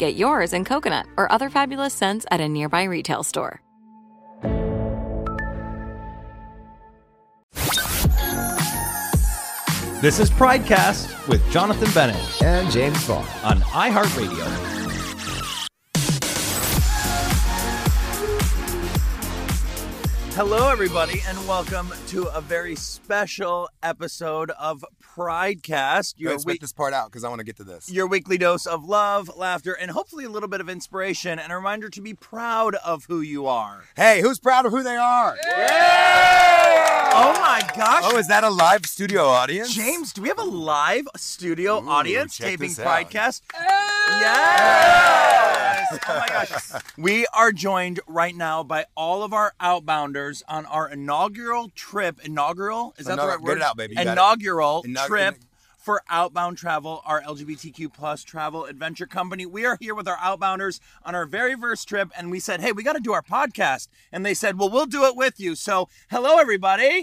Get yours in coconut or other fabulous scents at a nearby retail store. This is Pridecast with Jonathan Bennett and Jaymes Vaughan. on iHeartRadio. Hello, everybody, and welcome to a very special episode of Pridecast. Your, Let's spit week- this part out because I want to get to this. your weekly dose of love, laughter, and hopefully a little bit of inspiration and a reminder to be proud of who you are. Hey, who's proud of who they are? Oh my gosh! Oh, is that a live studio audience? Jaymes, do we have a live studio Ooh, audience taping this out. Yes! Oh my gosh. We are joined right now by all of our outbounders on our inaugural trip. Inaugural? Is that the Inaugural- right get word? it out, baby. You got it. Inaugural Inaug- trip for Outbound Travel, our LGBTQ plus travel adventure company. We are here with our outbounders on our very first trip, and we said, hey, we got to do our podcast. And they said, well, we'll do it with you. So, hello, everybody.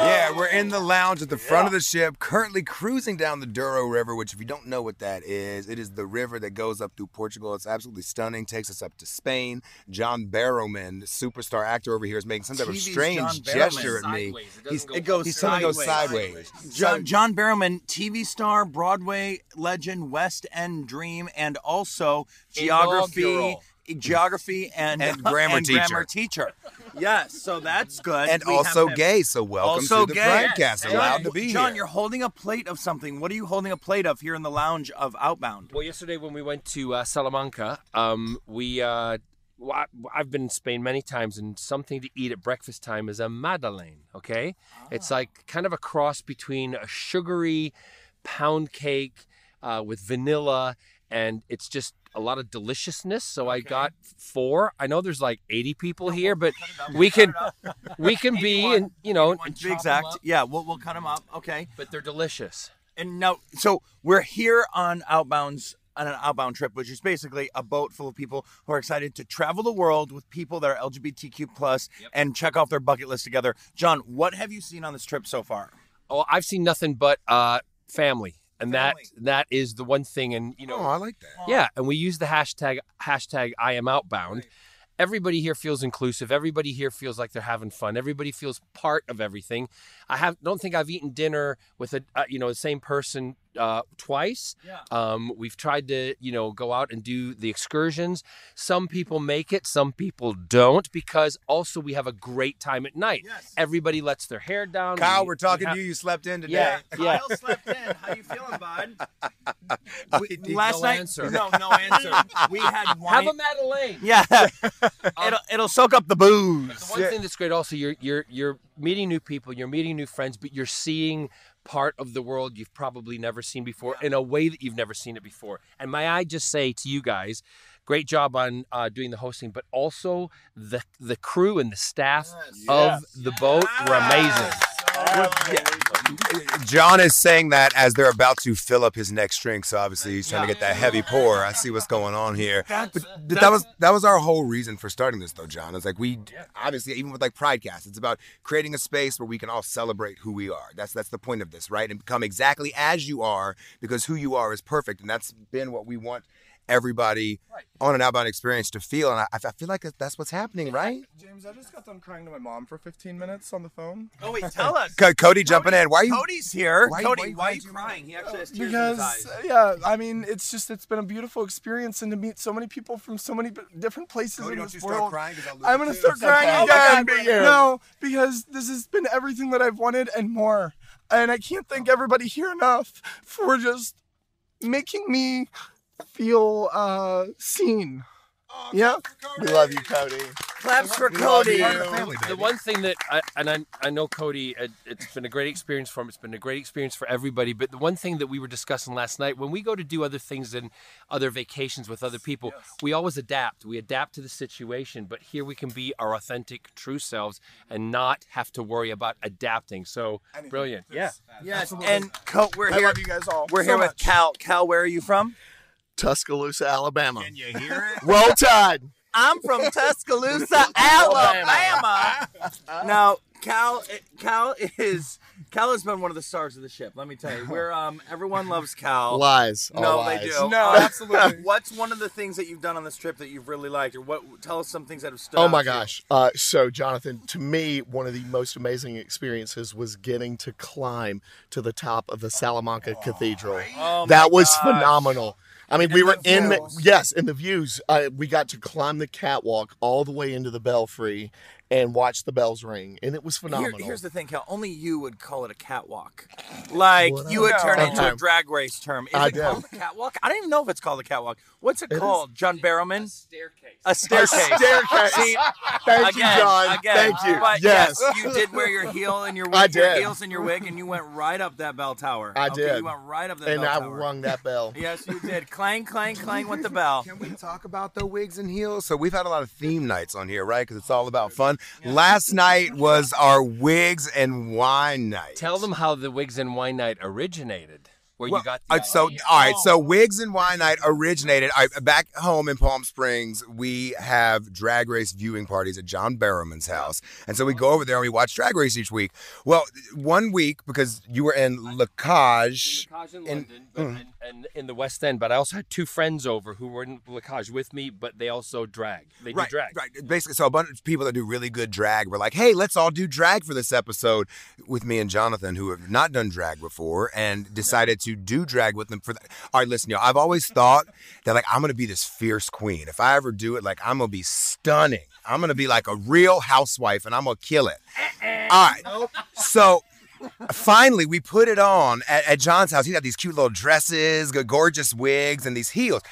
Yeah, we're in the lounge at the front of the ship, currently cruising down the Douro River, which, if you don't know what that is, it is the river that goes up through Portugal. It's absolutely stunning, takes us up to Spain. John Barrowman, the superstar actor over here, is making some type of strange gesture at me. He's, It goes he's telling me to go sideways. sideways. John, John Barrowman, TV star, Broadway legend, West End dream, and also geography, Inaugural. geography and, And grammar teacher. grammar teacher. Yes, so that's good. and We also gay, so welcome Also to the gay. podcast. John, Allowed to be John, here. you're holding a plate of something. What are you holding a plate of here in the lounge of Outbound? Well, yesterday when we went to uh, Salamanca, um, we uh, well, I- I've been in Spain many times, and something to eat at breakfast time is a madeleine. Okay, it's like kind of a cross between a sugary pound cake uh, with vanilla, and it's just a lot of deliciousness. So I got four. I know there's like 80 people here, but we can we can be and you know be exact, yeah, we'll, we'll cut them up. Okay. but they're delicious. And now, so we're here on Outbounds on an outbound trip, which is basically a boat full of people who are excited to travel the world with people that are LGBTQ plus and check off their bucket list together. John, what have you seen on this trip so far? Oh, I've seen nothing but uh, family, and Family. that that is the one thing. And you know, Oh, I like that. yeah, and we use the hashtag hashtag I am outbound. Everybody here feels inclusive. Everybody here feels like they're having fun. Everybody feels part of everything. I have don't think I've eaten dinner with a uh, you know the same person uh, twice. Yeah. Um, we've tried to, you know, go out and do the excursions. Some people make it, some people don't, because also we have a great time at night. Yes. Everybody lets their hair down. Kyle, We- we're talking we have- to you. You slept in today. Yeah, yeah. Kyle slept in. How you feeling, bud? We- last no night, answer. no, no answer. We had wine. Have a Madeleine. yeah, it'll it'll soak up the booze. The one thing that's great also you're you're you're meeting new people, you're meeting new friends, but you're seeing part of the world you've probably never seen before in a way that you've never seen it before. And may I just say to you guys, great job on uh, doing the hosting, but also the the crew and the staff of the boat were amazing. John is saying that as they're about to fill up his next drink, so obviously he's trying to get that heavy pour. I see what's going on here. But th- that was that was our whole reason for starting this, though, John. It's like we obviously even with like Pridecast, it's about creating a space where we can all celebrate who we are. That's that's the point of this, right? And become exactly as you are because who you are is perfect, and that's been what we want everybody on an outbound experience to feel. And I, I feel like that's what's happening, right? Jaymes, I just got done crying to my mom for 15 minutes on the phone. Oh wait, tell us. Co- Cody jumping in. Why are you? Cody's here. Why- Cody, why- why, are why'd you you- crying? He actually has tears in his eyes. yeah, I mean, it's just it's been a beautiful experience and to meet so many people from so many b- different places Cody, in don't this you start world. crying 'cause I'll lose I'm gonna start It's okay. crying Oh again. God, be you. No, because this has been everything that I've wanted and more. And I can't thank everybody here enough for just making me feel uh, seen. Yeah. We love you, Cody. Claps for Cody. you. Part of the The one thing that, I, and I, I know Cody, it, it's been a great experience for him. It's been a great experience for everybody. But the one thing that we were discussing last night, when we go to do other things and other vacations with other people, we always adapt. We adapt to the situation. But here we can be our authentic, true selves and not have to worry about adapting. So brilliant. Yeah. Yes, and Co- we're I here. love you guys all. We're so here with much. Cal. Cal, where are you from? Tuscaloosa, Alabama. Can you hear it? Roll Tide. I'm from Tuscaloosa, Alabama. now, Cal, Cal is Cal has been one of the stars of the ship. Let me tell you, we're um everyone loves Cal. Lies. All No, lies. they do. No, Uh, absolutely. What's one of the things that you've done on this trip that you've really liked, or what? Tell us some things that have stood. Oh out my to you. gosh. Uh, so, Jonathan, to me, one of the most amazing experiences was getting to climb to the top of the Salamanca Cathedral. Oh my that was gosh. phenomenal. I mean, we were in the, yes, in the views. Uh, we got to climb the catwalk all the way into the belfry and watch the bells ring, and it was Here, phenomenal. here's the thing, Cal. Only you would call it a catwalk. Like What you would up? turn it into a drag race term. Is I it did. called a catwalk? I don't even know if it's called a catwalk. What's it, It is. called? John Barrowman? Staircase. A staircase. staircase. See, Thank you, John. Again. Thank you. But yes. yes. you did wear your heel and your wig, your heels and your wig, and you went right up that bell tower. I Okay, did. You went right up that and bell I tower. rung that bell. Yes, you did. clang, clang, clang with the bell. Can we talk about the wigs and heels? So we've had a lot of theme nights on here, right? Because it's all about fun. Last night was our wigs and wine night. Tell them how the Wigs and Wine Night originated. Where Well, you got the uh, so idea. all right so wigs and wine night originated all right, back home in palm springs we have drag race viewing parties at john barrowman's house and so we go over there and we watch drag race each week well one week because you were in lacage Lacage in in- London, but, and, and in the West End. But I also had two friends over who were in Lacage with me, but they also drag. They right, do drag. right. Basically, so a bunch of people that do really good drag were like, "Hey, let's all do drag for this episode with me and Jonathan, who have not done drag before, and decided to do drag with them for that." All right, listen, y'all. I've always thought that like I'm gonna be this fierce queen. If I ever do it, like I'm gonna be stunning. I'm gonna be like a real housewife, and I'm gonna kill it. Uh-uh. All right. So finally we put it on at, at John's house. He had these cute little dresses, gorgeous wigs, and these heels.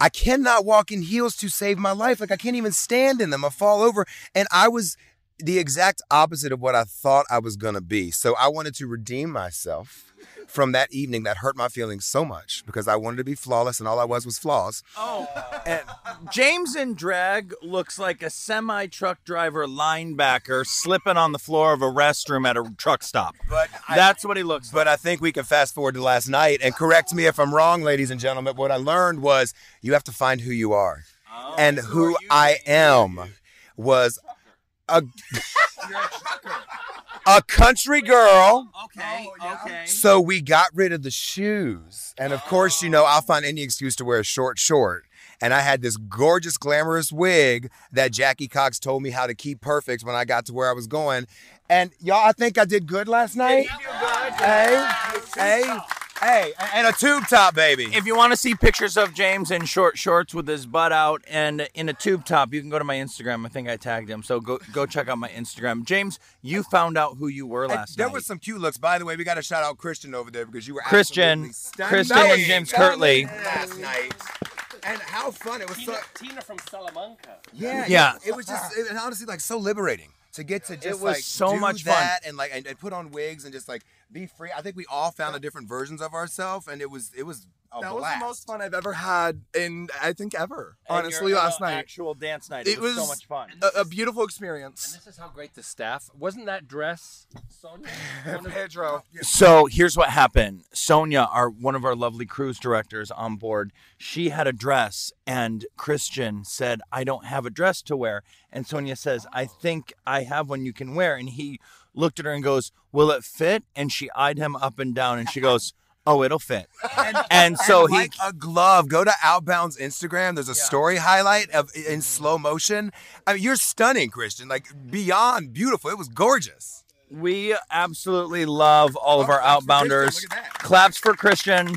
I cannot walk in heels to save my life. Like I can't even stand in them. I fall over. And I was the exact opposite of what I thought I was gonna be. So I wanted to redeem myself from that evening that hurt my feelings so much because I wanted to be flawless and all I was was flaws. Oh, and Jaymes in drag looks like a semi truck driver linebacker slipping on the floor of a restroom at a truck stop. But I- That's what he looks like. But I think we can fast forward to last night and correct me if I'm wrong, ladies and gentlemen. What I learned was you have to find who you are. and who I am was a, a country girl. Okay, oh, okay. So we got rid of the shoes. And of course, you know, I'll find any excuse to wear a short short. And I had this gorgeous, glamorous wig that Jackie Cox told me how to keep perfect when I got to where I was going. And y'all, I think I did good last night. Hey, hey, hey, and a tube top, baby. If you want to see pictures of Jaymes in short shorts with his butt out and in a tube top, you can go to my Instagram. I think I tagged him, so go go check out my Instagram. Jaymes, you found out who you were And last there night. were some cute looks. By the way, we got to shout out Christian over there because you were Christian- absolutely Christian and James Kirtley. last night. And how fun it was! So, Tina from Salamanca. yeah, Yeah. It was just, it, and honestly, like so liberating to get to just was like so do much fun. that and like and, and put on wigs and just like be free. I think we all found the different versions of ourselves, and it was it was a that was the most fun I've ever had in I think ever. And honestly, last night Actual dance night. It, it was, was so much fun. a, a beautiful experience. And this is how great the staff wasn't. That dress, Sonia. Pedro. So here's what happened. Sonia, our one of our lovely cruise directors on board, she had a dress, and Christian said, "I don't have a dress to wear." And Sonia says, "I oh. think I have one you can wear." And he looked at her and goes, "Will it fit?" And she eyed him up and down, and she goes, "Oh, it'll fit." And so And he like a glove. Go to Outbound's Instagram. There's a story highlight of in mm-hmm. slow motion. I mean, you're stunning, Christian. Like beyond beautiful. It was gorgeous. We absolutely love all of oh, our claps for Christian. outbounders. Look at that. Claps for Christian.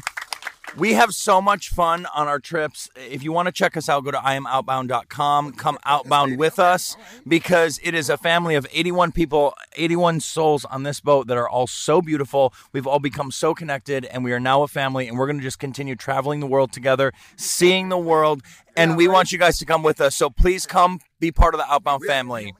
We have so much fun on our trips. If you want to check us out, go to iamoutbound.com. Come outbound with us because it is a family of 81 people, 81 souls on this boat that are all so beautiful. We've all become so connected and we are now a family and we're going to just continue traveling the world together, seeing the world, and we want you guys to come with us. So please come be part of the Outbound family.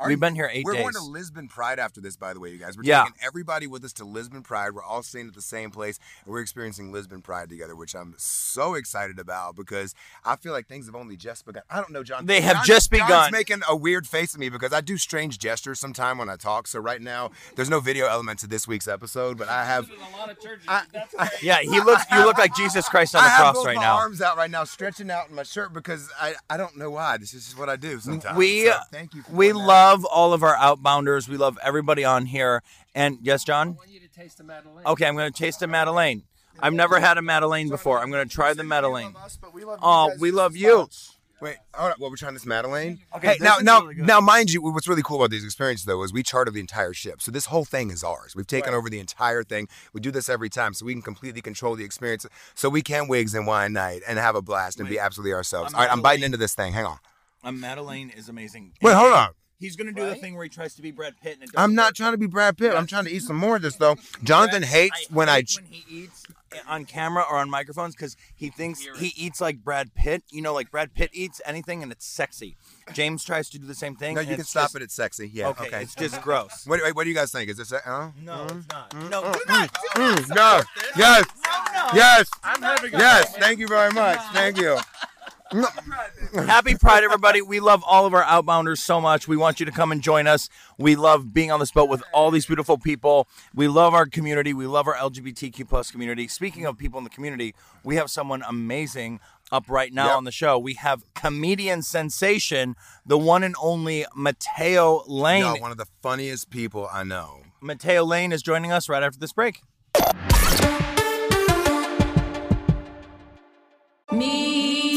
Yeah. We've been here 8 We're going to Lisbon Pride after this, by the way, you guys. We're Yeah. taking everybody with us to Lisbon Pride. We're all staying at the same place, and we're experiencing Lisbon Pride together, which I'm so excited about because I feel like things have only just begun. I don't know, John. They have John- just John's begun. making a weird face at me because I do strange gestures sometime when I talk. So right now, there's no video element to this week's episode, but I have. Yeah, he looks you look like Jesus Christ on I the have cross both right my now. arms out right now, stretching out in my shirt because I, I don't know why. This is just what I do sometimes. We So uh, thank you. For we that. Love all of our outbounders. We love everybody on here. And yes, John. I want you to taste the Madeleine. Okay, I'm going to taste a Madeleine. I've never had a Madeleine before. I'm going to try the Madeleine. Us, but we love you Oh, we love as you. Wait, hold on. Well, we're trying this Madeleine. Okay, hey, now, now, really now, mind you, what's really cool about these experiences though is we charter the entire ship, so this whole thing is ours. We've taken over the entire thing. We do this every time, so we can completely control the experience. So we can wigs and wine night and have a blast and be absolutely ourselves. I'm All right, I'm biting into this thing. Hang on. A Madeleine is amazing. Wait, hold on. He's going to do the thing where he tries to be Brad Pitt. And it I'm doesn't work. trying to be Brad Pitt. I'm trying to eat some more of this though. Jonathan Brad- hates when I. hate when he eats on camera or on microphones because he thinks he eats like Brad Pitt. You know, like Brad Pitt eats anything and it's sexy. Jaymes tries to do the same thing. No, you can stop just- it It's sexy. Yeah. Okay, Okay. it's just gross. What, what do you guys think? Is this? A, uh? No, it's not. No, do not. Do Mm, not. no. Yes. Yes. I'm having Yes. Thank you very much. Thank you. Happy Pride, everybody. We love all of our outbounders so much. We want you to come and join us. We love being on this boat with all these beautiful people. We love our community. We love our LGBTQ plus community. Speaking of people in the community, we have someone amazing up right now Yep. on the show. We have comedian sensation, the one and only Matteo Lane. No, one of the funniest people I know. Matteo Lane is joining us right after this break.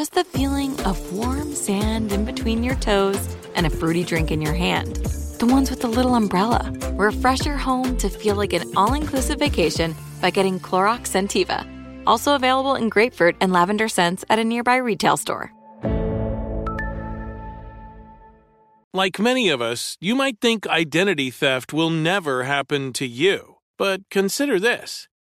just the feeling of warm sand in between your toes and a fruity drink in your hand. The ones with the little umbrella. Refresh your home to feel like an all inclusive vacation by getting Clorox Scentiva. Also available in grapefruit and lavender scents at a nearby retail store. Like many of us, you might think identity theft will never happen to you. But consider this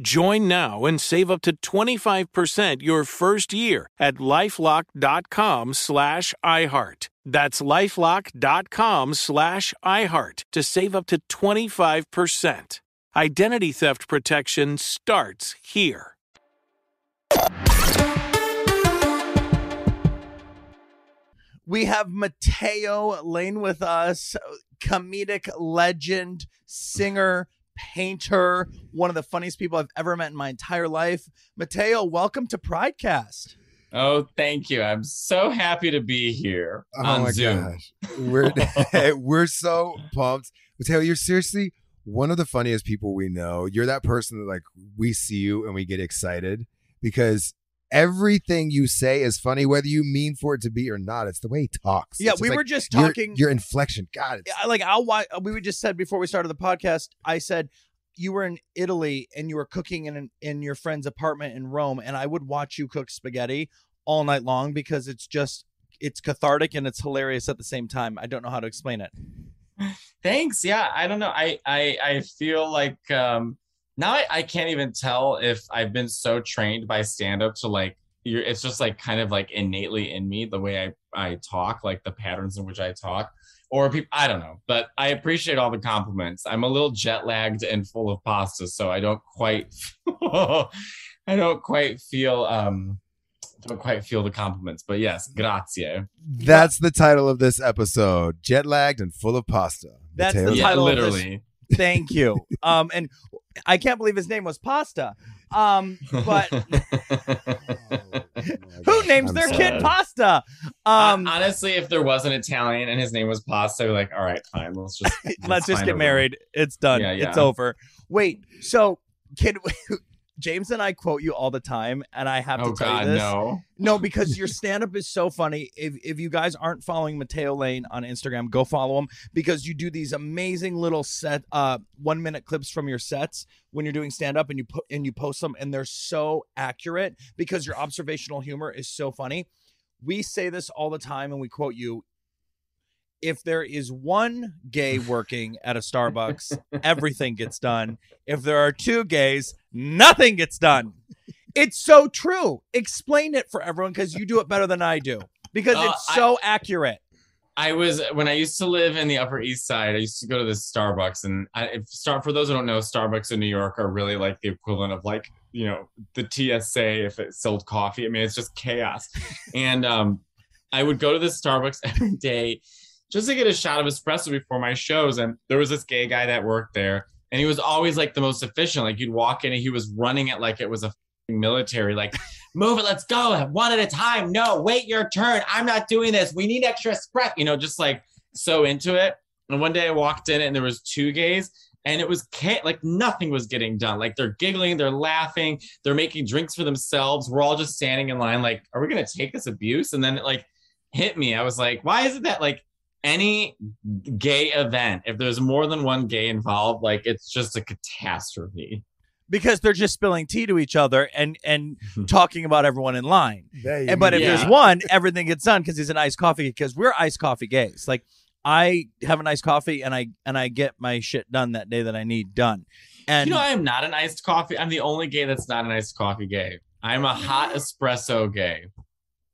Join now and save up to 25% your first year at lifelock.com slash iHeart. That's lifelock.com slash iHeart to save up to 25%. Identity theft protection starts here. We have Matteo Lane with us, comedic legend, singer, painter, one of the funniest people I've ever met in my entire life. Matteo, welcome to Pridecast. Oh, thank you. I'm so happy to be here Oh on my Zoom. gosh. We're we're so pumped. Matteo, you're seriously one of the funniest people we know. You're that person that like we see you and we get excited because everything you say is funny, whether you mean for it to be or not. It's the way he talks. Yeah, It's we like were just your- talking- Your, inflection, God, it's Yeah, like I'll watch. We just said before we started the podcast. I said you were in Italy and you were cooking in an, in your friend's apartment in Rome, and I would watch you cook spaghetti all night long because it's just it's cathartic and it's hilarious at the same time. I don't know how to explain it. Thanks. Yeah, I don't know. I I I feel like um now I, I can't even tell if I've been so trained by stand up to like you're it's just like kind of like innately in me the way I I talk, like the patterns in which I talk. Or people, I don't know, but I appreciate all the compliments. I'm a little jet lagged and full of pasta, so I don't quite, I don't quite feel, um, don't quite feel the compliments. But yes, grazie. that's the title of this episode. Jet lagged and full of pasta. That's the Matteo- Yeah, title of this- literally. Thank you. Um, and I can't believe his name was Pasta. Um, but who names I'm their sorry. kid Pasta? Um, Um, honestly, if there was an Italian and his name was Pasta, I'd be like, all right, fine, let's just let's just get a married. It's done. Yeah, It's over. Wait, so kid, Jaymes and I quote you all the time, and I have Oh to tell God, you this. no! No, because your stand up is so funny. If if you guys aren't following Matteo Lane on Instagram, go follow him because you do these amazing little set uh one minute clips from your sets when you're doing stand up and you put and you post them and they're so accurate because your observational humor is so funny. We say this all the time and we quote you if there is one gay working at a Starbucks, everything gets done. If there are two gays, nothing gets done. It's so true. Explain it for everyone because you do it better than I do. Because Uh, it's so accurate. I was when I used to live in the Upper East Side. I used to go to this Starbucks, and I, if Star for those who don't know, Starbucks in New York are really like the equivalent of like you know the TSA if it sold coffee. I mean, it's just chaos. and um, I would go to this Starbucks every day just to get a shot of espresso before my shows. And there was this gay guy that worked there, and he was always like the most efficient. Like you'd walk in and he was running it like it was a military. Like, move it, let's go, one at a time. No, wait your turn. I'm not doing this. We need extra espresso. You know, just like so into it. And one day I walked in and there was two gays. And it was like nothing was getting done. Like they're giggling, they're laughing, they're making drinks for themselves. We're all just standing in line, like, are we gonna take this abuse? And then it like hit me. I was like, why is it that like any gay event, if there's more than one gay involved, like it's just a catastrophe. Because they're just spilling tea to each other and and talking about everyone in line. There And, but if go. there's one, everything gets done because he's an iced coffee. Because we're iced coffee gays. Like I have an iced coffee and I and I get my shit done that day that I need done. And you know, I am not an iced coffee. I'm the only gay that's not an iced coffee gay. I'm a hot espresso gay.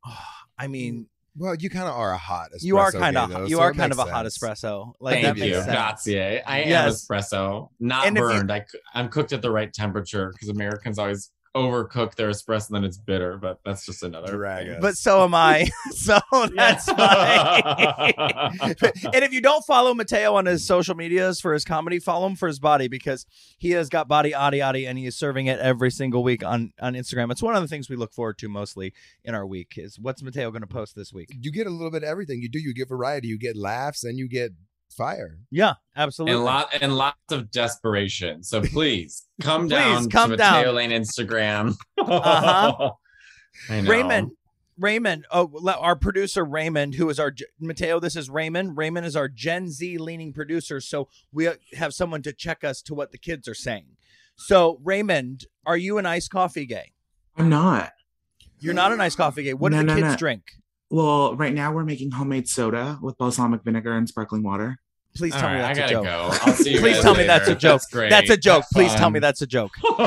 I mean, Well, you kind of are a hot espresso. you are kind of you so are kind of a makes hot espresso. Like Thank that you. makes sense. Grazie. I am espresso, not And if you- burned. I, I'm cooked at the right temperature because Americans always overcook their espresso and then it's bitter, but that's just another Drag thing. But so am I. so that's funny. and if you don't follow Matteo on his social medias for his comedy, follow him for his body because he has got body adi adi and he is serving it every single week on on Instagram. It's one of the things we look forward to mostly in our week is what's Matteo going to post this week? you get a little bit of everything. You do. You get variety. You get laughs, and you get fire. Yeah, absolutely. and lot and lots of desperation. So please come Please down come to down. Matteo Lane Instagram. Uh-huh. I know. Raymond, Raymond, oh, our producer Raymond, who is our G- Matteo. This is Raymond. Raymond is our Gen Z leaning producer, so we have someone to check us to what the kids are saying. So Raymond, are you an iced coffee gay? I'm not. You're not an iced coffee gay. What do the no, kids no. drink? Well, right now we're making homemade soda with balsamic vinegar and sparkling water. Please All tell me right, that's I a gotta joke. go. I'll see you Please guys tell me that's a joke. That's great. That's a joke. Have Please tell me that's a joke.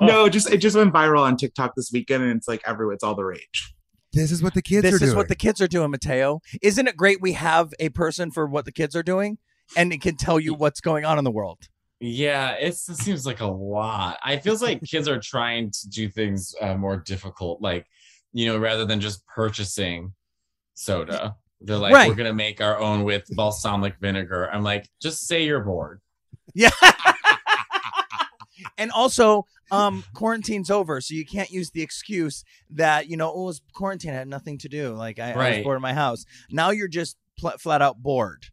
no, just it just went viral on TikTok this weekend, and it's like everywhere. It's all the rage. This is what the kids are doing. this are is doing. what the kids are doing, Matteo. Isn't it great we have a person for what the kids are doing and it can tell you what's going on in the world? Yeah, it's, it seems like a lot. I feels like kids are trying to do things uh, more difficult, like you know, rather than just purchasing soda. They're like, Right. we're gonna make our own with balsamic vinegar. I'm like, just say you're bored. Yeah. and also, um, quarantine's over, so you can't use the excuse that you know, oh, it's quarantine, I had nothing to do. Like I, I was bored in my house. Now you're just pl- flat out bored.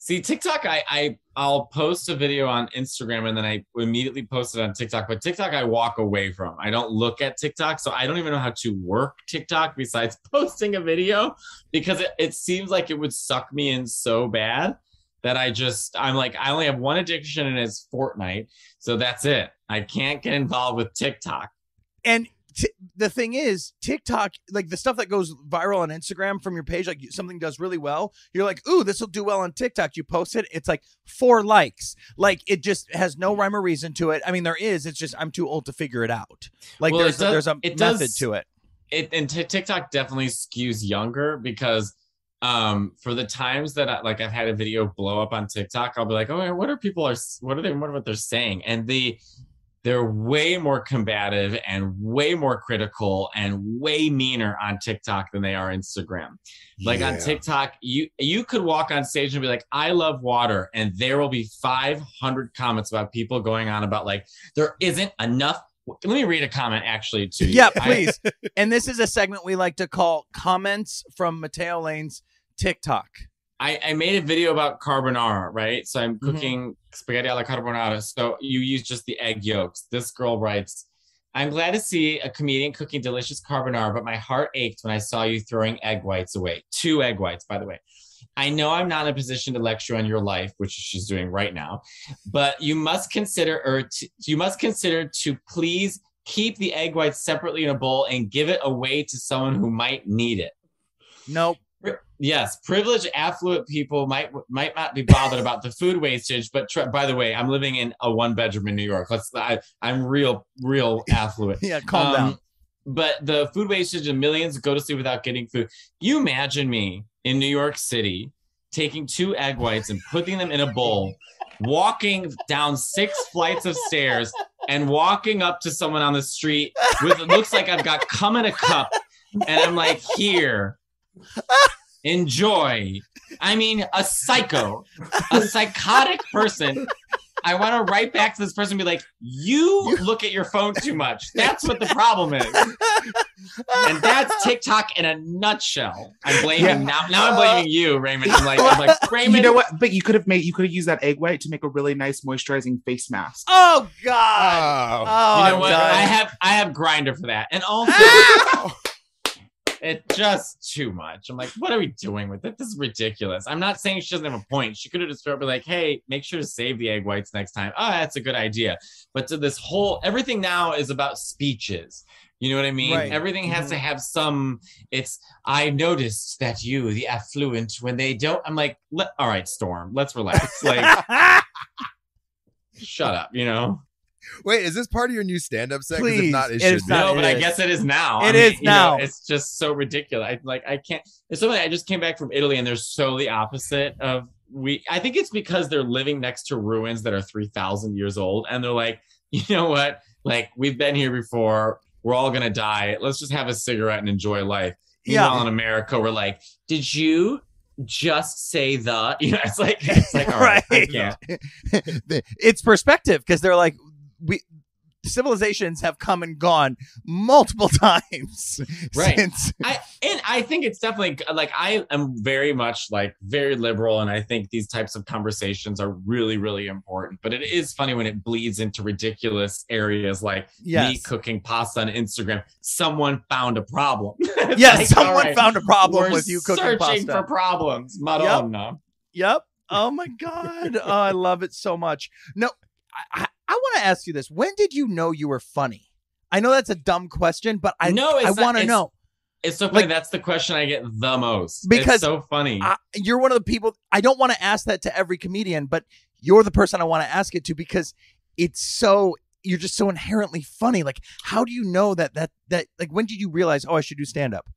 See, TikTok, I, I I'll post a video on Instagram and then I immediately post it on TikTok. But TikTok, I walk away from. I don't look at TikTok, so I don't even know how to work TikTok besides posting a video because it, it seems like it would suck me in so bad that I just I'm like I only have one addiction and it's Fortnite, so that's it. I can't get involved with TikTok. And t- the thing is, TikTok, like the stuff that goes viral on Instagram from your page, like something does really well. You're like, ooh, this will do well on TikTok. You post it, it's like four likes. Like it just has no rhyme or reason to it. I mean, there is. It's just I'm too old to figure it out. Like Well, there's does- there's a method does- to it. it and t- TikTok definitely skews younger because um for the times that I, like I've had a video blow up on TikTok, I'll be like, oh, what are people are what are they what are what they're saying, and the they're way more combative and way more critical and way meaner on TikTok than they are Instagram. Like on TikTok, you you could walk on stage and be like, "I love water," and there will be 500 comments about people going on about like there isn't enough. Let me read a comment actually to you. Yeah, I- please. and this is a segment we like to call comments from Matteo Lane's TikTok. I, I made a video about carbonara, right? So I'm Mhm. cooking spaghetti alla carbonara. So you use just the egg yolks. This girl writes, I'm glad to see a comedian cooking delicious carbonara, but my heart ached when I saw you throwing egg whites away. Two egg whites, by the way. I know I'm not in a position to lecture on your life, which she's doing right now, but you must consider or t- you must consider to please keep the egg whites separately in a bowl and give it away to someone who might need it. Nope. Yes, privileged, affluent people might might not be bothered about the food wastage, but tr- by the way, I'm living in a one bedroom in New York. Let's I, I'm real, real affluent. Yeah, calm down. Um, but the food wastage and millions go to sleep without getting food. You imagine me in New York City taking two egg whites and putting them in a bowl, walking down six flights of stairs, and walking up to someone on the street with it looks like I've got cum in a cup, and I'm like, here, enjoy. I mean, a psycho, a psychotic person. I want to write back to this person and be like, you look at your phone too much. That's what the problem is. And that's TikTok in a nutshell. I'm blaming Yeah. now. Now I'm blaming you, Raymond. I'm like, I'm like, Raymond. You know what? But you could have made you could have used that egg white to make a really nice moisturizing face mask. Oh God! Oh, you know I'm what? done. I have I have Grindr for that, and also it's just too much. I'm like, what are we doing with it? This is ridiculous. I'm not saying she doesn't have a point. She could have just be like, hey, make sure to save the egg whites next time. Oh, that's a good idea. But to this whole everything now is about speeches. You know what I mean? Right. Everything has Mhm. to have some. It's. I noticed that you, the affluent, when they don't. I'm like, all right, Storm, let's relax. Like, shut up. You know. Wait, is this part of your new stand-up set? 'Cause Please, if not, it it should is be. No, but I guess it is now. It I is mean, you know, now. it's just so ridiculous. I like I can't. It's something I just came back from Italy, and they're so the opposite of we. I think it's because they're living next to ruins that are three thousand years old, and they're like, you know what? Like we've been here before. We're all gonna die. Let's just have a cigarette and enjoy life. Yeah. Meanwhile, in America, we're like, did you just say the? You know, it's like it's like all right, I Right. can't. it's perspective because they're like we civilizations have come and gone multiple times right since I, and i think it's definitely like i am very much like very liberal and i think these types of conversations are really really important but it is funny when it bleeds into ridiculous areas like me cooking pasta on instagram someone found a problem Yes, like, someone right, found a problem with you cooking searching pasta. for problems Yep. Madonna. Yep. Oh my god. oh, I love it so much. No, I, I, want to ask you this. When did you know you were funny? I know that's a dumb question, but I no I want to know. it's so funny Like- that's the question i get the most Because it's so funny I, you're one of the people I don't want to ask that to every comedian, but you're the person I want to ask it to because it's so you're just so inherently funny. Like, how do you know that that that like when did you realize oh I should do stand up?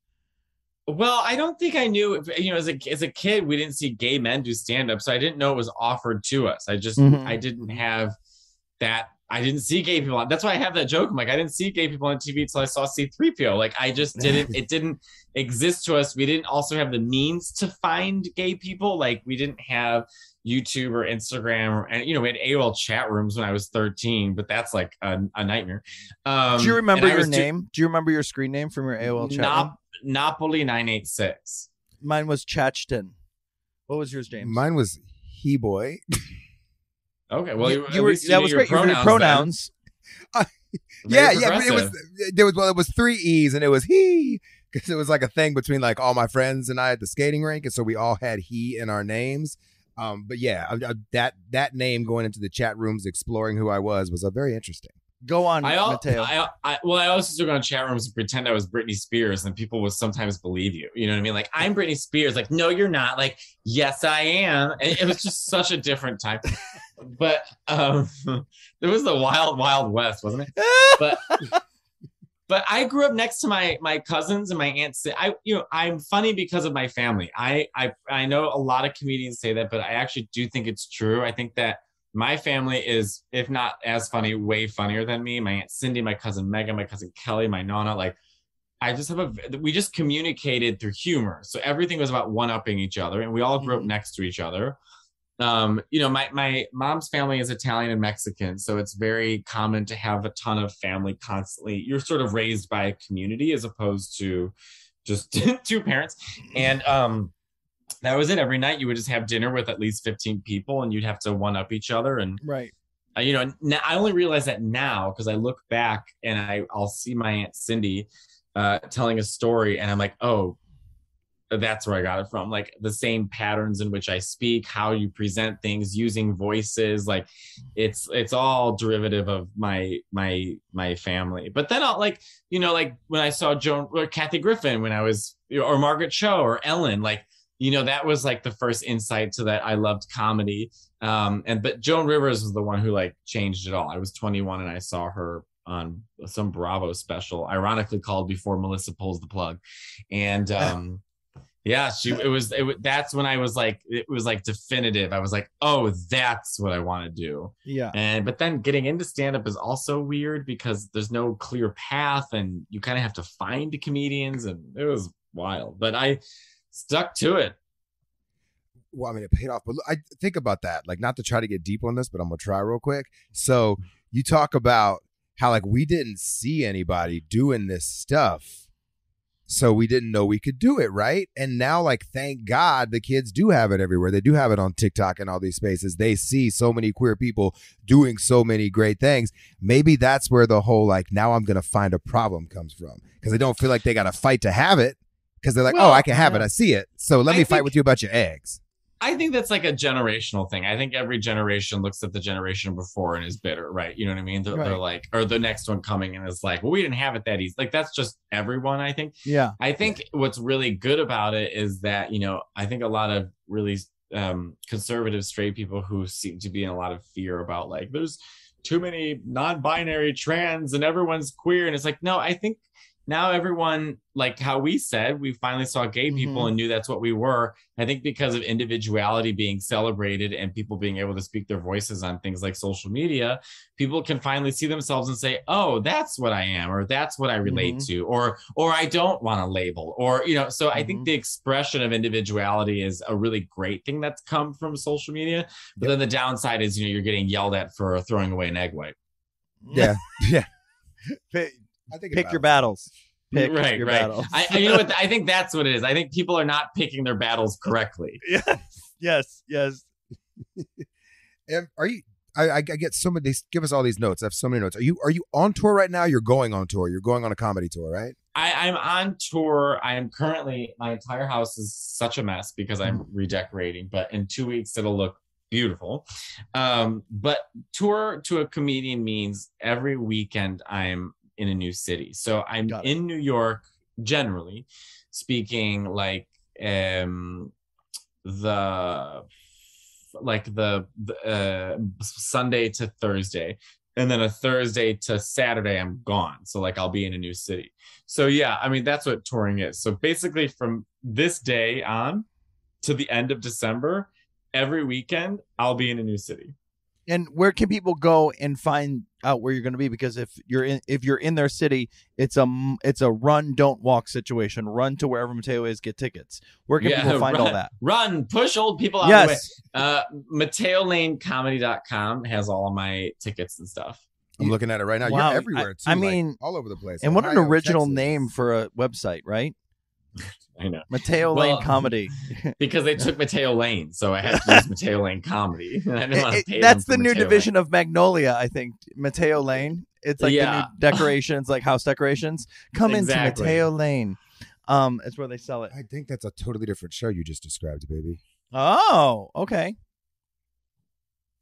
Well, I don't think I knew. You know, as a as a kid, we didn't see gay men do stand up, so I didn't know it was offered to us. I just Mhm. I didn't have that. I didn't see gay people. on That's why I have that joke. I'm like, I didn't see gay people on TV until I saw C3PO. Like, I just didn't. it didn't exist to us. We didn't also have the means to find gay people. Like, we didn't have YouTube or Instagram, or, and you know, we had AOL chat rooms when I was 13, but that's like a, a nightmare. Um, do you remember your was too- name? do you remember your screen name from your AOL chat? room? Napoli 986. Mine was Chachton. What was yours, Jaymes? Mine was he boy. Okay, well, You- you, you were- you that was your great. You were Pronouns. pronouns. then. Uh, yeah, yeah. but It was uh, there was well, it was three E's and it was he because it was like a thing between like all my friends and I at the skating rink, and so we all had he in our names. Um, but yeah, I- I- that that name going into the chat rooms, exploring who I was, was a very interesting. Go on, I, al- Matteo. I, I well, I also used to go on chat rooms and pretend I was Britney Spears, and people would sometimes believe you. You know what I mean? Like I'm Britney Spears. Like no, you're not. Like yes, I am. And it was just such a different time. But um, it was the wild, wild west, wasn't it? But but I grew up next to my my cousins and my aunts. I you know I'm funny because of my family. I I I know a lot of comedians say that, but I actually do think it's true. I think that my family is, if not as funny, way funnier than me. My aunt Cindy, my cousin Megan, my cousin Kelly, my nana. Like I just have a we just communicated through humor. So everything was about one upping each other, and we all grew up next to each other um you know my my mom's family is italian and mexican so it's very common to have a ton of family constantly. You're sort of raised by a community as opposed to just two parents. And um that was it. Every night you would just have dinner with at least 15 people and you'd have to one up each other. And right. uh, you know I only realize that now because i look back and i i'll see my aunt cindy uh telling a story and i'm like oh that's where I got it from. Like the same patterns in which I speak, how you present things, using voices, like it's it's all derivative of my my my family. But then I'll like, you know, like when I saw Joan or Kathy Griffin when I was or Margaret Cho or Ellen, like, you know, that was like the first insight to that I loved comedy. Um and but Joan Rivers was the one who like changed it all. I was 21 and I saw her on some Bravo special, ironically called Before Melissa Pulls the Plug. And um yeah, she it was it that's when I was like it was like definitive. I was like, "Oh, that's what I want to do." Yeah. And but then getting into stand up is also weird because there's no clear path and you kind of have to find comedians and it was wild. But I stuck to it. Well, I mean, it paid off. But I think about that. Like, not to try to get deep on this, but I'm gonna try real quick. So you talk about how like we didn't see anybody doing this stuff. So we didn't know we could do it, right? And now, like, thank God the kids do have it everywhere. They do have it on TikTok and all these spaces. They see so many queer people doing so many great things. Maybe that's where the whole like now I'm gonna find a problem comes from because they don't feel like they got to fight to have it because they're like, oh, Well, oh, I can have it. I see it. So let I me fight with you about your eggs. I think that's like a generational thing. I think every generation looks at the generation before and is bitter, right? You know what I mean? They're, they're like, or the next one coming and is like, well, we didn't have it that easy. Like that's just everyone. I think. Yeah. I think what's really good about it is that, you know, I think a lot of really um, conservative straight people who seem to be in a lot of fear about like, there's too many non binary trans and everyone's queer. And it's like, no, I think now everyone, like how we said, we finally saw gay people Mhm. and knew that's what we were. I think because of individuality being celebrated and people being able to speak their voices on things like social media, people can finally see themselves and say, "Oh, that's what I am," or "That's what I relate Mhm. to," or "or I don't want to label," or you know. So I Mm-hmm. think the expression of individuality is a really great thing that's come from social media. But then the downside is, you know, you're getting yelled at for throwing away an egg white. Yeah, yeah. Pick, I think pick your battles. Pick right, your right. battles. I, I- you know what? I think that's what it is. I think people are not picking their battles correctly. yes, yes, yes. Am- Are you? I, I I get so many. They give us all these notes. I have so many notes. Are you? Are you on tour right now? You're going on tour. You're going on a comedy tour, right? I, I'm on tour. I am currently my entire house is such a mess because I'm redecorating, but in two weeks it'll look beautiful. Um, but tour to a comedian means every weekend I'm in a new city. So I'm in New York generally speaking like um the like the, the uh Sunday to Thursday and then a Thursday to Saturday I'm gone. So like I'll be in a new city. So yeah, I mean that's what touring is. So basically from this day on to the end of December, every weekend I'll be in a new city. And where can people go and find out where you're going to be? Because if you're in if you're in their city, it's a it's a run don't walk situation. Run to wherever Matteo is, get tickets. Where can people find run, all that? Run, push old people out Yes. of the way. Uh MatteoLaneComedy.com has all of my tickets and stuff. I'm looking at it right now. Wow, You're everywhere I- too. I like, mean, all over the place. And what an original Texas. name for a website, right? I know. Matteo Well, Lane Comedy. because they took Matteo Lane, so I had to use Matteo Lane Comedy. I didn't want to It- that's the new Matteo division of Magnolia, I think. Matteo Lane. It's like the new decorations, like house decorations. Come Exactly. into Matteo Lane. Um, it's where they sell it. I think that's a totally different show you just described, baby. Oh, okay.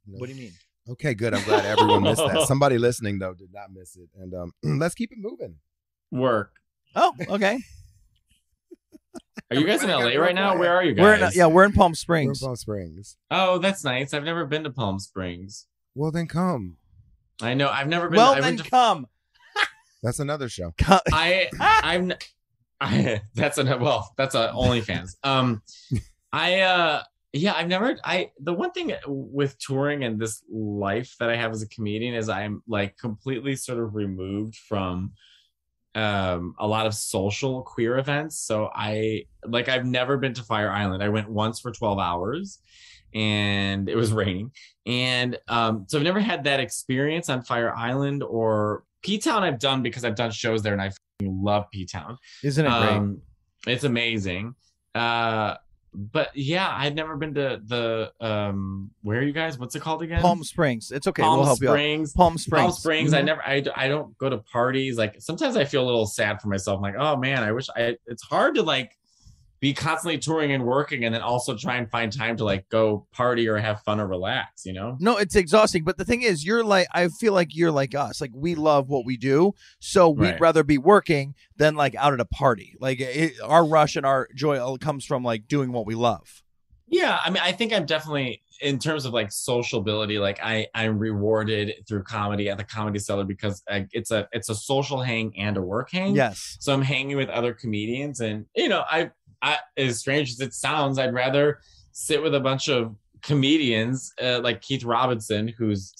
What do you mean? Okay, good. I'm glad everyone missed that. Somebody listening though did not miss it, and um, let's keep it moving. Work. Oh, okay. Are you guys in LA right now? Where are you guys? We're in, yeah, we're in Palm We're in Springs. Palm Springs. Oh, that's nice. I've never been to Palm Springs. Well, then come. I know. I've never been. Well, I then to, come. That's another show. I I'm I that's a well that's a OnlyFans. Um, I uh yeah I've never I the one thing with touring and this life that I have as a comedian is I'm like completely sort of removed from um a lot of social queer events. So i like i've never been to fire island. I went once for 12 hours and it was raining. And um so i've never had that experience on fire island or p-town i've done because i've done shows there and i love p-town. Isn't it great? um, it's amazing. Uh but yeah i've never been to the um where are you guys what's it called again Palm Springs. It's okay. Palm we'll help Springs. you out. Palm Springs. Palm Springs. I Mhm. never. I, I don't go to parties. Like sometimes I feel a little sad for myself. I'm like, oh man, I wish I. It's hard to like be constantly touring and working, and then also try and find time to like go party or have fun or relax. You know. No, it's exhausting. But the thing is, you're like, I feel like you're like us. Like, we love what we do. So we'd Right. rather be working than like out at a party. Like, it, our rush and our joy all comes from like doing what we love. Yeah, I mean, I think I'm definitely in terms of like sociability. Like, I I'm rewarded through comedy at the Comedy Cellar because uh, it's a it's a social hang and a work hang. Yes. So I'm hanging with other comedians, and you know, I I as strange as it sounds, I'd rather sit with a bunch of comedians uh, like Keith Robinson, who's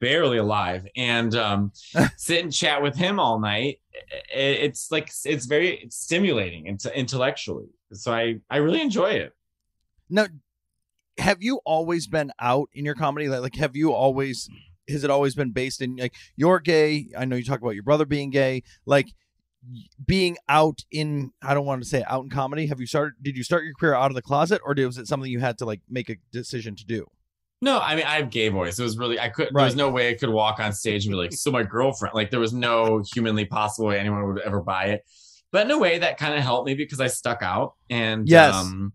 barely alive, and um, sit and chat with him all night. It's like it's very it's stimulating int- intellectually. So I I really enjoy it. Now, have you always been out in your comedy? Like, like, have you always? Has it always been based in like you're gay? I know you talk about your brother being gay. Like being out in I don't want to say out in comedy. Have you started? Did you start your career out of the closet, or did, was it something you had to like make a decision to do? No, I mean I have gay voice. It was really I could there was no way I could walk on stage and be like, so my girlfriend. Like there was no humanly possible way anyone would ever buy it. But in a way that kind of helped me because I stuck out. And Yes. um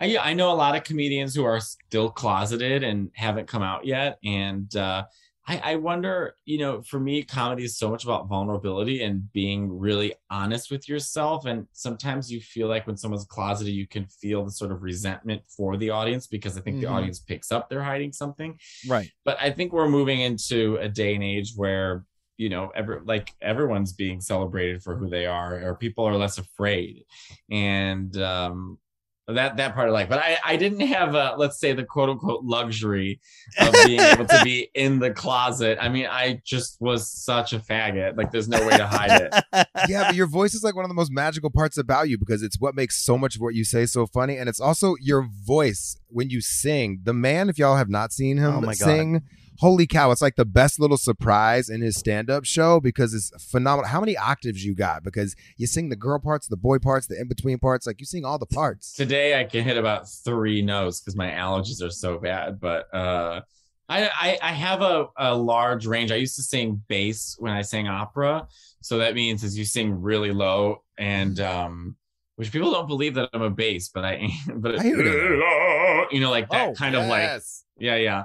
I, yeah, I know a lot of comedians who are still closeted and haven't come out yet. And uh I, I wonder, you know, for me, comedy is so much about vulnerability and being really honest with yourself. And sometimes you feel like when someone's closeted, you can feel the sort of resentment for the audience because I think the Mhm. audience picks up they're hiding something. Right. But I think we're moving into a day and age where, you know, every like everyone's being celebrated for who they are, or people are less afraid. And um that that part of life. But I, I didn't have a let's say the quote unquote luxury of being able to be in the closet. I mean, I just was such a faggot. Like there's no way to hide it. yeah, but your voice is like one of the most magical parts about you because it's what makes so much of what you say so funny, and it's also your voice when you sing. The man, if y'all have not seen him Oh my God. Holy cow, it's like the best little surprise in his stand-up show because it's phenomenal. How many octaves you got? Because you sing the girl parts, the boy parts, the in-between parts, like you sing all the parts. Today I can hit about three notes because my allergies are so bad. But uh, I, I I have a, a large range. I used to sing bass when I sang opera, so that means as you sing really low and um, which people don't believe that I'm a bass, but I am. But I you know, like that Oh, kind of like yeah, yeah.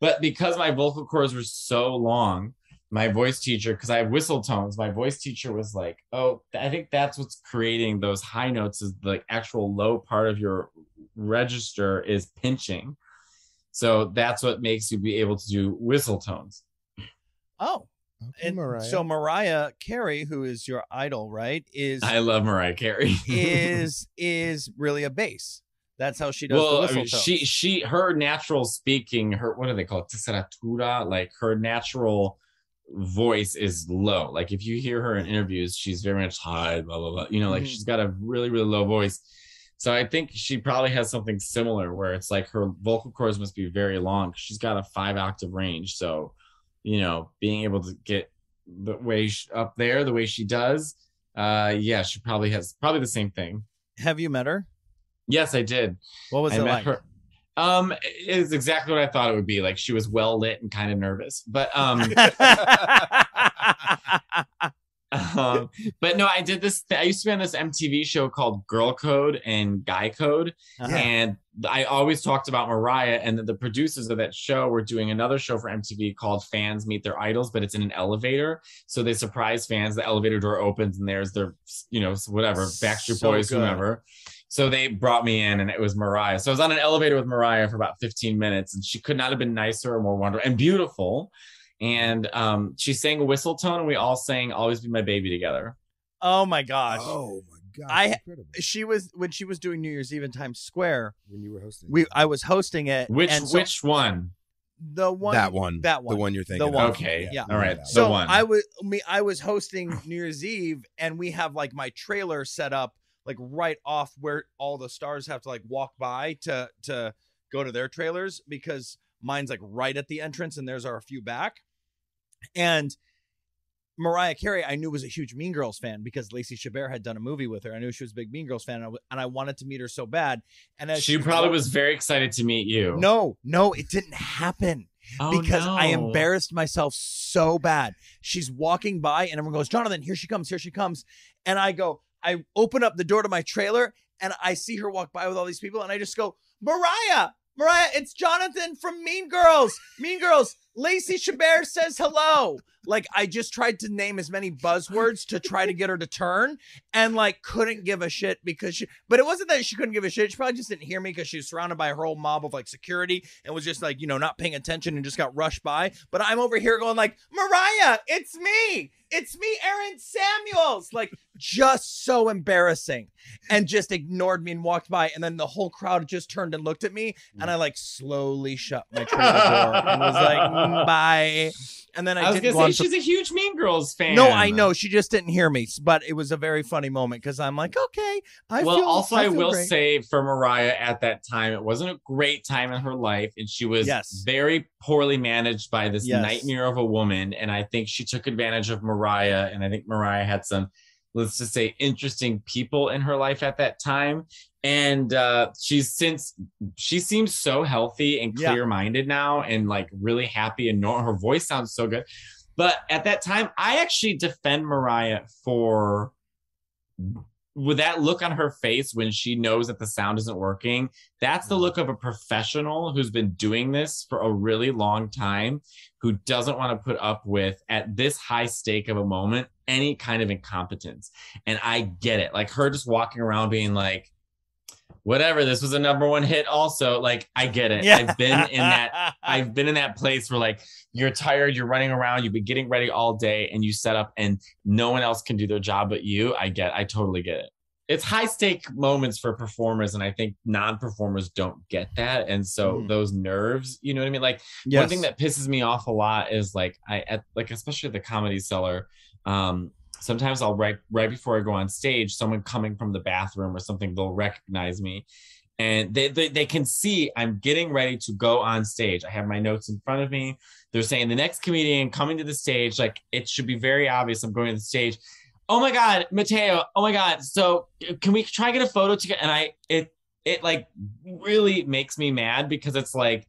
But because my vocal cords were so long, my voice teacher, because I have whistle tones, my voice teacher was like, "Oh, I think that's what's creating those high notes. Is the actual low part of your register is pinching, so that's what makes you be able to do whistle tones." Oh. And Mariah. so Mariah Carey, who is your idol, right, is I love Mariah Carey. is is really a bass. That's how she does the well, I mean, she she her natural speaking, her what do they call it? tessitura, like her natural voice is low. Like if you hear her in interviews, she's very much high, blah blah blah. You know, like Mhm. she's got a really really low voice. So I think she probably has something similar where it's like her vocal cords must be very long. She's got a five octave range, so you know, being able to get the way she, up there the way she does, uh, yeah, she probably has probably the same thing. Have you met her? Yes, I did. What was I it met like? her. Um, it's exactly what I thought it would be. Like she was well lit and kind of nervous, but um, um, but no, I did this. I used to be on this MTV show called Girl Code and Guy Code, Uh-huh. and I always talked about Mariah. And then the producers of that show were doing another show for MTV called Fans Meet Their Idols, but it's in an elevator. So they surprise fans. The elevator door opens and there's their, you know, whatever Backstreet So Boys, good. whomever. So they brought me in, and it was Mariah. So I was on an elevator with Mariah for about 15 minutes, and she could not have been nicer or more wonderful and beautiful. And um, she sang a whistle tone, and we all sang "Always Be My Baby" together. Oh my gosh. Oh my god. I she was when she was doing New Year's Eve in Times Square. when you were hosting. We I was hosting it. Which and so which one? the one that one. that one The one you're thinking the one. Okay, yeah. all right, So the one. I was me I was hosting New Year's Eve and we have like my trailer set up like right off where all the stars have to like walk by to to go to their trailers because mine's like right at the entrance and theirs are a few back. And Mariah Carey, I knew was a huge Mean Girls fan because Lacey Chabert had done a movie with her. I knew she was a big Mean Girls fan, and I, w- and I wanted to meet her so bad. And as she probably was very excited to meet you. no, no, it didn't happen Oh, because I embarrassed myself so bad. She's walking by and everyone goes, Jonathan, here she comes, here she comes. And I go, I open up the door to my trailer and I see her walk by with all these people and I just go, Mariah, Mariah, it's Jonathan from Mean Girls. Mean Girls, Lacey Chabert says hello. Like I just tried to name as many buzzwords to try to get her to turn and like couldn't give a shit because she but it wasn't that she couldn't give a shit. She probably just didn't hear me because she was surrounded by her whole mob of like security and was just like, you know, not paying attention and just got rushed by. But I'm over here going like, Mariah, it's me. It's me, Aaron Samuels. Like just so embarrassing. And just ignored me and walked by. And then the whole crowd just turned and looked at me. And I like slowly shut my trailer door and was like, "Mm, bye. And then I, I was didn't gonna go say on for- she's a huge Mean Girls fan. no, I know she just didn't hear me, but it was a very funny moment because I'm like, okay, I well, feel. also I, feel will great. say for Mariah at that time, it wasn't a great time in her life, and she was Yes. very poorly managed by this Yes. nightmare of a woman. And I think she took advantage of Mariah, and I think Mariah had some, let's just say, interesting people in her life at that time. And uh, she's since she seems so healthy and clear minded now, and like really happy, and no, her voice sounds so good. But at that time, I actually defend Mariah for with that look on her face when she knows that the sound isn't working that's the mm-hmm. look of a professional who's been doing this for a really long time who doesn't want to put up with at this high stake of a moment any kind of incompetence. And i get it. Like her just walking around being like whatever this was a number one hit also like i get it Yeah. i've been in that i've been in that place where like you're tired you're running around you've been getting ready all day and you set up and no one else can do their job but you i get i totally get it it's high stake moments for performers and i think non-performers don't get that and so Mhm. those nerves you know what i mean like one Yes. thing that pisses me off a lot is like i at like especially the comedy cellar um sometimes i'll right right before i go on stage someone coming from the bathroom or something they'll recognize me and they, they they can see I'm getting ready to go on stage. I have my notes in front of me. They're saying the next comedian coming to the stage, like it should be very obvious I'm going to the stage. Oh my god, Matteo. Oh my god. So uh, can we try to get a photo together? And I it it like really makes me mad because it's like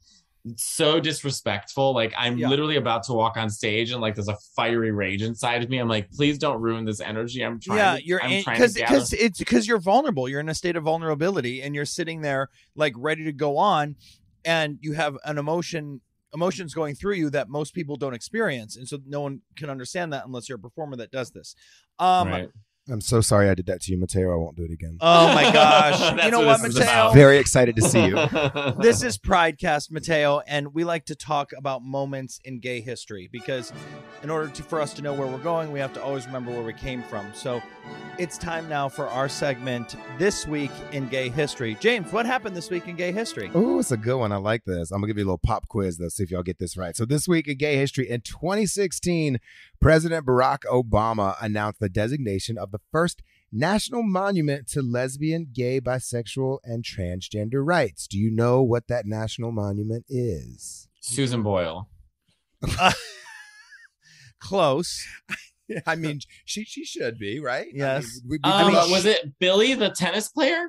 so disrespectful. Like I'm Yeah. literally about to walk on stage and like there's a fiery rage inside of me. I'm like, please don't ruin this energy. I'm trying. yeah, to, you're because because it's because you're vulnerable. You're in a state of vulnerability, and you're sitting there like ready to go on, and you have an emotion emotions going through you that most people don't experience, and so no one can understand that unless you're a performer that does this. Um, I'm so sorry I did that to you, Matteo. I won't do it again. Oh my gosh! you know what what, this is Matteo? Very excited to see you. this is Pridecast, Matteo, and we like to talk about moments in gay history because, in order to, for us to know where we're going, we have to always remember where we came from. So, it's time now for our segment this week in gay history. Jaymes, what happened this week in gay history? Oh, it's a good one. I like this. I'm gonna give you a little pop quiz though, see if y'all get this right. So this week in gay history, in 2016, President Barack Obama announced the designation of the first national monument to lesbian, gay, bisexual, and transgender rights. Do you know what that national monument is? Susan Boyle. Close. I mean, she she should be right. Yes. we, we Um, grew up- was it Billy the tennis player,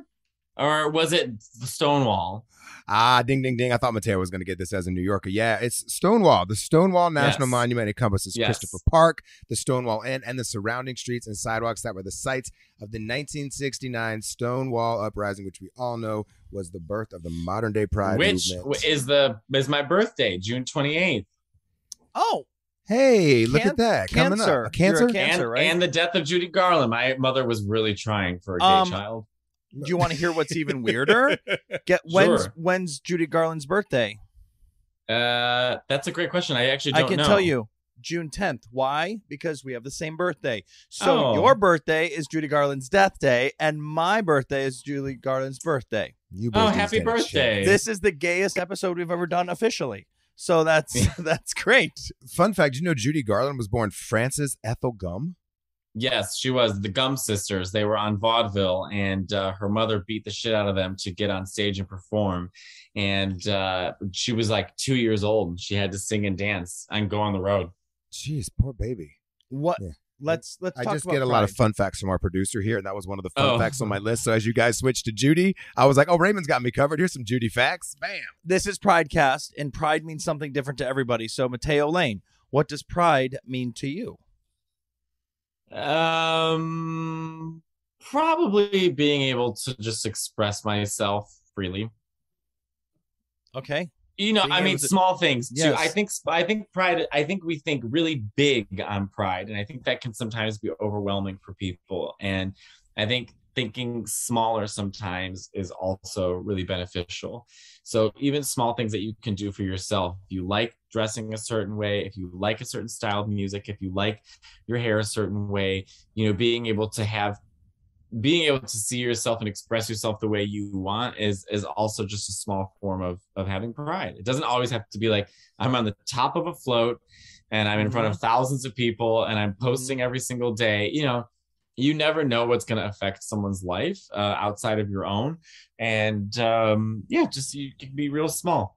or was it Stonewall? Ah, ding, ding, ding. I thought Matteo was going to get this as a New Yorker. Yeah, it's Stonewall. The Stonewall National Yes. Monument encompasses Yes. Christopher Park, the Stonewall Inn, and the surrounding streets and sidewalks that were the sites of the 1969 Stonewall Uprising, which we all know was the birth of the modern day pride Which movement. w- is the is my birthday, June twenty eighth. Oh, hey, look Can- at that. Coming cancer. up. A cancer? A cancer, and, right? and the death of Judy Garland. My mother was really trying for a gay Um, child. Do you want to hear what's even weirder? Get when's Sure. when's Judy Garland's birthday? Uh, that's a great question. I actually I don't can know. tell you. June 10th. Why? Because we have the same birthday. So Oh. your birthday is Judy Garland's death day, and my birthday is Judy Garland's birthday. You Oh, happy need to stand a birthday. This is the gayest episode we've ever done officially. So that's that's great. Fun fact, you know Judy Garland was born Frances Ethel Gum? Yes, she was the Gum Sisters. They were on vaudeville, and uh, her mother beat the shit out of them to get on stage and perform. And uh, she was like two years old, and she had to sing and dance and go on the road. Jeez, poor baby. What? Yeah. Let's let's. I just about get a lot of fun facts from our producer here, and that was one of the fun Oh. facts on my list. So as you guys switched to Judy, I was like, "Oh, Raymond's got me covered. Here's some Judy facts." Bam. This is Pridecast, and pride means something different to everybody. So Matteo Lane, what does pride mean to you? Um, probably being able to just express myself freely. Okay. You know, Being I mean, to- small things too. Yes. I think, I think pride. I think we think really big on pride, and I think that can sometimes be overwhelming for people. And I think thinking smaller sometimes is also really beneficial. So even small things that you can do for yourself. If you like dressing a certain way, if you like a certain style of music, if you like your hair a certain way, you know, being able to have being able to see yourself and express yourself the way you want is is also just a small form of of having pride. It doesn't always have to be like I'm on the top of a float and I'm in front mm-hmm. of thousands of people and I'm posting every single day. You know, you never know what's going to affect someone's life uh, outside of your own, and um, yeah, just you can be real small.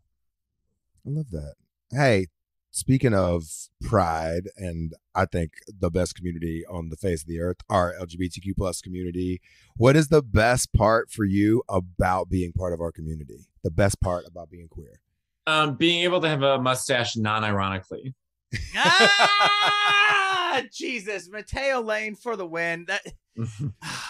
I love that. Hey, speaking of pride, and I think the best community on the face of the earth, our LGBTQ plus community. What is the best part for you about being part of our community? The best part about being queer? Um, being able to have a mustache non-ironically. Ah, Jesus, Matteo Lane for the win. That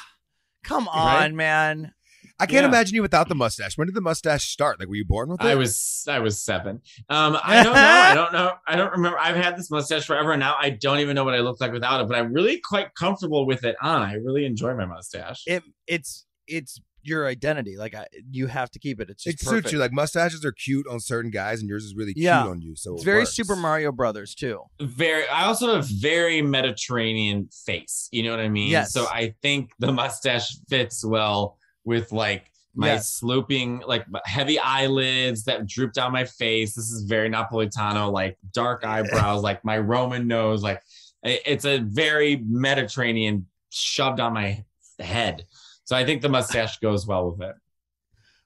come on, Right? man. I can't Yeah. imagine you without the mustache. When did the mustache start? Like, were you born with it? I was I was seven. Um, I don't know. I don't know. I don't remember. I've had this mustache forever, and now I don't even know what I look like without it. But I'm really quite comfortable with it on. I really enjoy my mustache. It it's it's your identity. Like I, you have to keep it. It's just It suits perfect. you. Like mustaches are cute on certain guys, and yours is really Yeah. cute on you. So it's it very works. Super Mario Brothers too. very. I also have a very Mediterranean face. You know what I mean? Yes. So I think the mustache fits well with like my Yes. sloping, like heavy eyelids that droop down my face. This is very Napolitano, like dark eyebrows, like my Roman nose. Like it- it's a very Mediterranean shoved on my head. So I think the mustache goes well with it.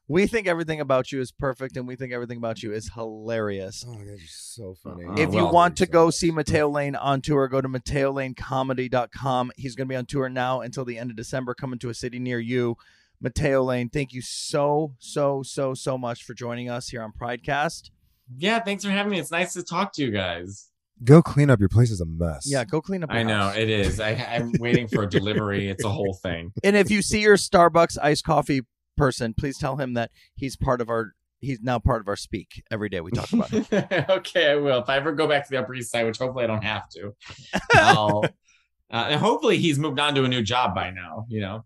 We think everything about you is perfect, and we think everything about you is hilarious. Oh my god, you're so funny. Uh-huh. if you want to go see Matteo Lane on tour, go to MatteoLaneComedy.com. He's going to be on tour now until the end of December, coming to a city near you. Matteo Lane, thank you so, so, so, so much for joining us here on Pridecast. Yeah, thanks for having me. It's nice to talk to you guys. Go clean up. Your place is a mess. Yeah, go clean up. Your I know house. it is. I, I'm waiting for a delivery. It's a whole thing. And if you see your Starbucks iced coffee person, please tell him that he's part of our. He's now part of our speak every day. We talk about it. okay, I will. If I ever go back to the Upper East Side, which hopefully I don't have to, I'll. Uh, and hopefully he's moved on to a new job by now. You know,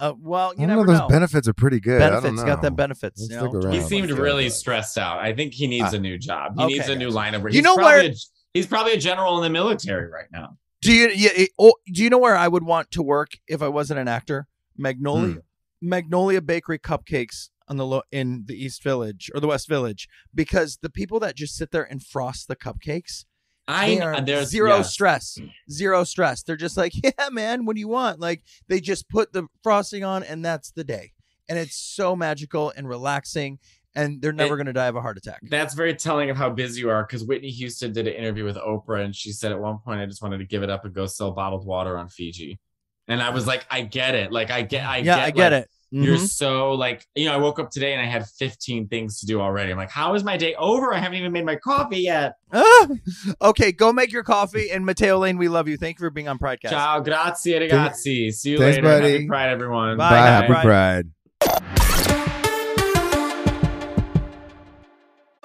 Uh, well, you I don't never know. Those know. benefits are pretty good. I don't Benefits got them benefits. Let's you stick know? around. he Let's seemed see really what- stressed out. I think he needs Ah. a new job. He Okay, needs a new line of work. You He's know probably where- a- he's probably a general in the military right now. Do you, yeah, it- oh, do you know where I would want to work if I wasn't an actor? Magnolia, Hmm. Magnolia Bakery Cupcakes on the lo- in the East Village or the West Village because the people that just sit there and frost the cupcakes, I are there's zero yes. stress, zero stress. They're just like, yeah, man, what do you want? Like they just put the frosting on and that's the day, and it's so magical and relaxing, and they're never going to die of a heart attack. That's very telling of how busy you are because Whitney Houston did an interview with Oprah and she said at one point, I just wanted to give it up and go sell bottled water on Fiji. And I was like, I get it. Like, I get, I Yeah, get, I get like, it. You're Mhm. so like, you know, I woke up today and I had 15 things to do already. I'm like, how is my day over? I haven't even made my coffee yet. Ah! okay, go make your coffee. And Matteo Lane, we love you. Thank you for being on Pridecast. Ciao, grazie, ragazzi. See you Thanks, later. buddy. Happy Pride, everyone. Bye. Bye. Happy Happy Pride.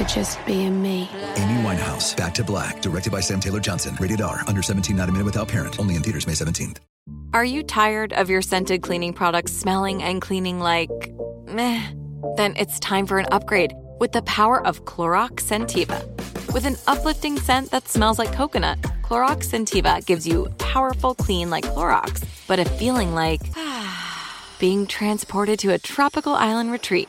for just being me. Amy Winehouse, Back to Black, directed by Sam Taylor Johnson. Rated R, under 17, not a minute without parent. Only in theaters May 17th. Are you tired of your scented cleaning products smelling and cleaning like meh? Then it's time for an upgrade with the power of Clorox Scentiva. With an uplifting scent that smells like coconut, Clorox Scentiva gives you powerful clean like Clorox, but a feeling like being transported to a tropical island retreat.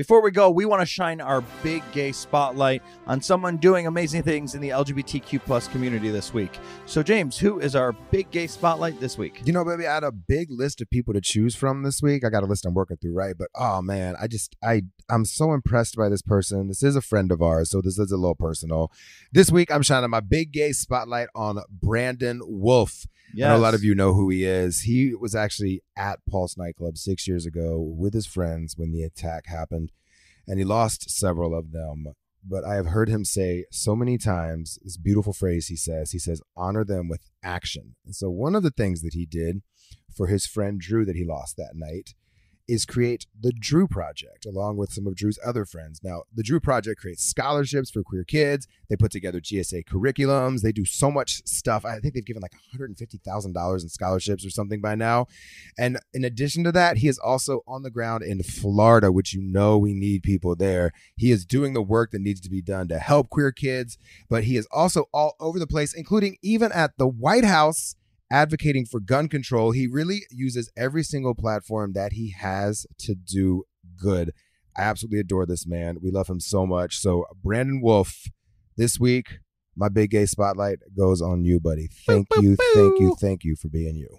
Before we go, we want to shine our big gay spotlight on someone doing amazing things in the LGBTQ plus community this week. So, Jaymes, who is our big gay spotlight this week? You know, baby, I had a big list of people to choose from this week. I got a list I'm working through, right? But oh man, I just I I'm so impressed by this person. This is a friend of ours, so this is a little personal. This week I'm shining my big gay spotlight on Brandon Wolf. Know a lot of you know who he is. He was actually at Pulse nightclub six years ago with his friends when the attack happened, and he lost several of them. But I have heard him say so many times this beautiful phrase he says. He says, honor them with action. And so, one of the things that he did for his friend Drew that he lost that night is create the Drew Project along with some of Drew's other friends. Now, the Drew Project creates scholarships for queer kids. They put together GSA curriculums. They do so much stuff. I think they've given like $150,000 in scholarships or something by now. And in addition to that, he is also on the ground in Florida, which you know we need people there. He is doing the work that needs to be done to help queer kids, but he is also all over the place, including even at the White House advocating for gun control. He really uses every single platform that he has to do good. I absolutely adore this man. We love him so much. So, Brandon Wolf, this week, my big gay spotlight goes on you, buddy. Thank you, thank you, thank you for being you.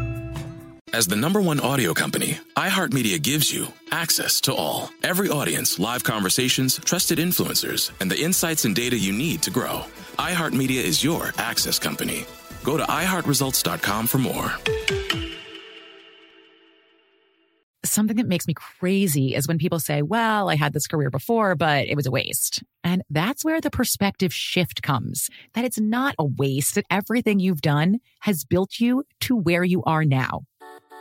As the number one audio company, iHeartMedia gives you access to all. Every audience, live conversations, trusted influencers, and the insights and data you need to grow. iHeartMedia is your access company. Go to iHeartResults.com for more. Something that makes me crazy is when people say, Well, I had this career before, but it was a waste. And that's where the perspective shift comes that it's not a waste, that everything you've done has built you to where you are now.